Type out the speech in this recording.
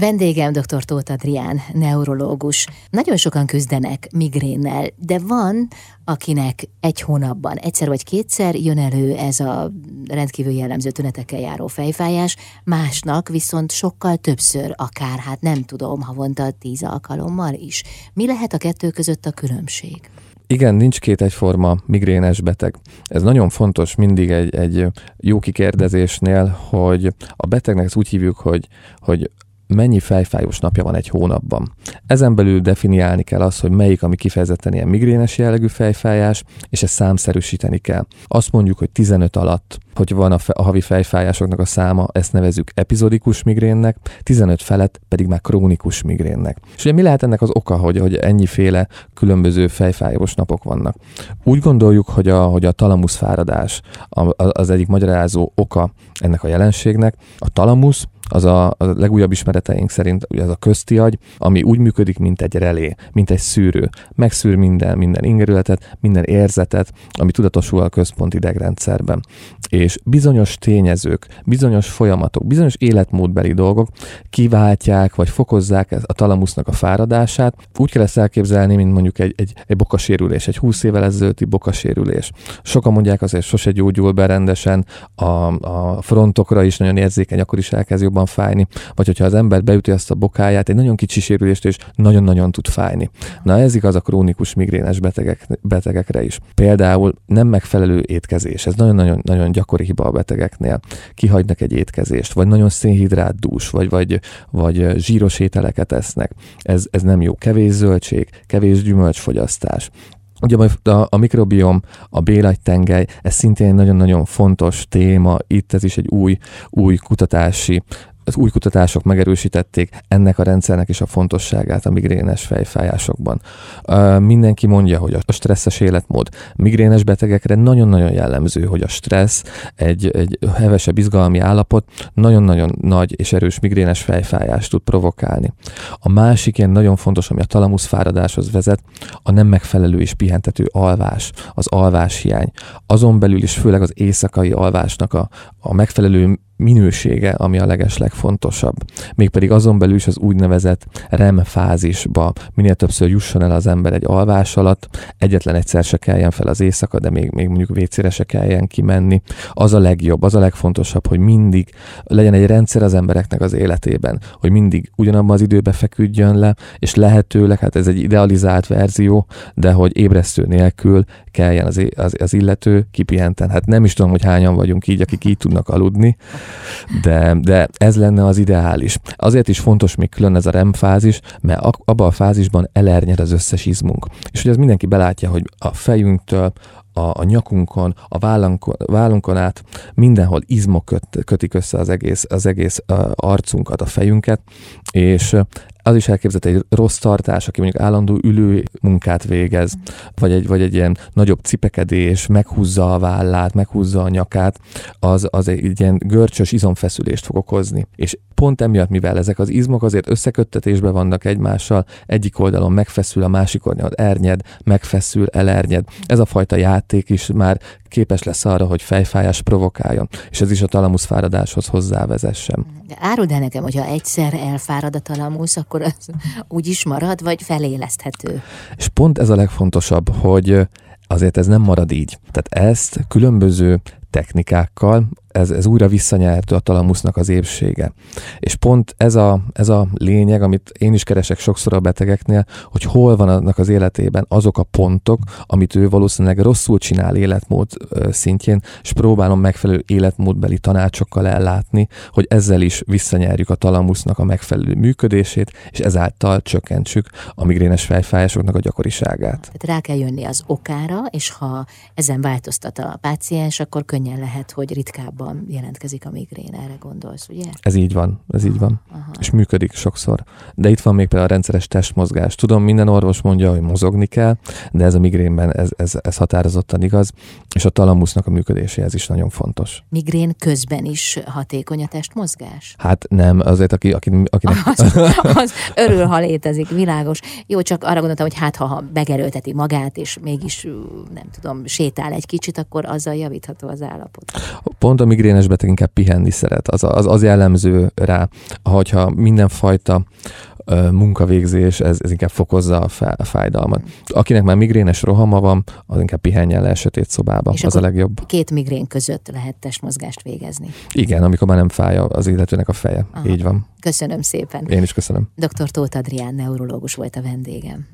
Vendégem dr. Tóth Adrián, neurológus. Nagyon sokan küzdenek migrénnel, de van, akinek egy hónapban egyszer vagy kétszer jön elő ez a rendkívül jellemző tünetekkel járó fejfájás, másnak viszont sokkal többször, akár hát nem tudom, havonta tíz alkalommal is. Mi lehet a kettő között a különbség? Igen, nincs két egyforma migrénes beteg. Ez nagyon fontos mindig egy, egy jó kikérdezésnél, hogy a betegnek ezt úgy hívjuk, hogy, hogy mennyi fejfájós napja van egy hónapban. Ezen belül definiálni kell azt, hogy melyik, ami kifejezetten ilyen migrénes jellegű fejfájás, és ezt számszerűsíteni kell. Azt mondjuk, hogy 15 alatt, hogy van a, fe, a havi fejfájásoknak a száma, ezt nevezzük epizodikus migrénnek, 15 felett pedig már krónikus migrénnek. És ugye mi lehet ennek az oka, hogy, hogy ennyiféle különböző fejfájós napok vannak? Úgy gondoljuk, hogy a, hogy a talamusz fáradás az egyik magyarázó oka ennek a jelenségnek. A talamusz az a, a legújabb ismereteink szerint ugye az a közti agy, ami úgy működik, mint egy relé, mint egy szűrő. Megszűr minden, minden ingerületet, minden érzetet, ami tudatosul a központi idegrendszerben. És bizonyos tényezők, bizonyos folyamatok, bizonyos életmódbeli dolgok kiváltják, vagy fokozzák a talamusznak a fáradását. Úgy kell ezt elképzelni, mint mondjuk egy, egy, egy bokasérülés, egy 20 évvel ezelőtti bokasérülés. Sokan mondják azért sose gyógyul be rendesen, a, a frontokra is nagyon érzékeny, akkor is elkezd jobban jobban fájni, vagy hogyha az ember beüti azt a bokáját, egy nagyon kicsi sérülést és nagyon-nagyon tud fájni. Na ez igaz a krónikus migrénes betegek, betegekre is. Például nem megfelelő étkezés, ez nagyon-nagyon nagyon gyakori hiba a betegeknél. Kihagynak egy étkezést, vagy nagyon szénhidrát dús, vagy, vagy, vagy zsíros ételeket esznek. Ez, ez nem jó. Kevés zöldség, kevés gyümölcsfogyasztás. Ugye a, a mikrobiom, a bélagytengely, ez szintén nagyon-nagyon fontos téma, itt ez is egy új, új kutatási az új kutatások megerősítették ennek a rendszernek is a fontosságát a migrénes fejfájásokban. Mindenki mondja, hogy a stresszes életmód migrénes betegekre nagyon-nagyon jellemző, hogy a stressz egy, egy hevesebb izgalmi állapot nagyon-nagyon nagy és erős migrénes fejfájást tud provokálni. A másik ilyen nagyon fontos, ami a talamusz fáradáshoz vezet, a nem megfelelő és pihentető alvás, az alváshiány. Azon belül is főleg az éjszakai alvásnak a, a megfelelő minősége, ami a leges legfontosabb. Mégpedig azon belül is az úgynevezett REM fázisba minél többször jusson el az ember egy alvás alatt, egyetlen egyszer se kelljen fel az éjszaka, de még, még mondjuk vécére se kelljen kimenni. Az a legjobb, az a legfontosabb, hogy mindig legyen egy rendszer az embereknek az életében, hogy mindig ugyanabban az időben feküdjön le, és lehetőleg, hát ez egy idealizált verzió, de hogy ébresztő nélkül kelljen az, az, az illető kipihenten. Hát nem is tudom, hogy hányan vagyunk így, akik így tudnak aludni, de, de ez lenne az ideális. Azért is fontos még külön ez a REM fázis, mert abban a fázisban elernyed az összes izmunk. És hogy az mindenki belátja, hogy a fejünktől, a, a nyakunkon, a vállunkon, vállunkon át mindenhol izmok köt, kötik össze az egész, az egész arcunkat, a fejünket, és az is elképzelhető egy rossz tartás, aki mondjuk állandó ülő munkát végez, vagy egy, vagy egy ilyen nagyobb cipekedés, meghúzza a vállát, meghúzza a nyakát, az, az egy ilyen görcsös izomfeszülést fog okozni. És pont emiatt, mivel ezek az izmok azért összeköttetésben vannak egymással, egyik oldalon megfeszül, a másik oldalon ernyed, megfeszül, elernyed. Ez a fajta játék is már képes lesz arra, hogy fejfájás provokáljon, és ez is a talamusz fáradáshoz hozzávezessen. De áruld el nekem, hogyha egyszer elfárad a talamusz, akkor az úgy is marad, vagy feléleszthető? És pont ez a legfontosabb, hogy azért ez nem marad így. Tehát ezt különböző technikákkal, ez, ez újra visszanyert a talamusznak az épsége. És pont ez a, ez a lényeg, amit én is keresek sokszor a betegeknél, hogy hol van annak az életében azok a pontok, amit ő valószínűleg rosszul csinál életmód szintjén, és próbálom megfelelő életmódbeli tanácsokkal ellátni, hogy ezzel is visszanyerjük a talamusznak a megfelelő működését, és ezáltal csökkentsük a migrénes fejfájásoknak a gyakoriságát. Tehát rá kell jönni az okára, és ha ezen változtat a páciens, akkor könnyen lehet, hogy ritkább gyakrabban jelentkezik a migrén, erre gondolsz, ugye? Ez így van, ez így van. Aha. És működik sokszor. De itt van még például a rendszeres testmozgás. Tudom, minden orvos mondja, hogy mozogni kell, de ez a migrénben ez, ez, ez határozottan igaz, és a talamusznak a működéséhez is nagyon fontos. Migrén közben is hatékony a testmozgás? Hát nem, azért, aki, aki, akinek... Az, az örül, ha létezik, világos. Jó, csak arra gondoltam, hogy hát ha megerőlteti magát, és mégis nem tudom, sétál egy kicsit, akkor azzal javítható az állapot. Pont migrénes beteg inkább pihenni szeret, az, az, az jellemző rá, hogyha mindenfajta munkavégzés, ez, ez inkább fokozza a fájdalmat. Akinek már migrénes rohama van, az inkább pihenjen le sötét szobába, És az a legjobb. Két migrén között lehet testmozgást végezni. Igen, amikor már nem fáj az illetőnek a feje. Aha. Így van. Köszönöm szépen. Én is köszönöm. Dr. Tóth Adrián neurológus volt a vendégem.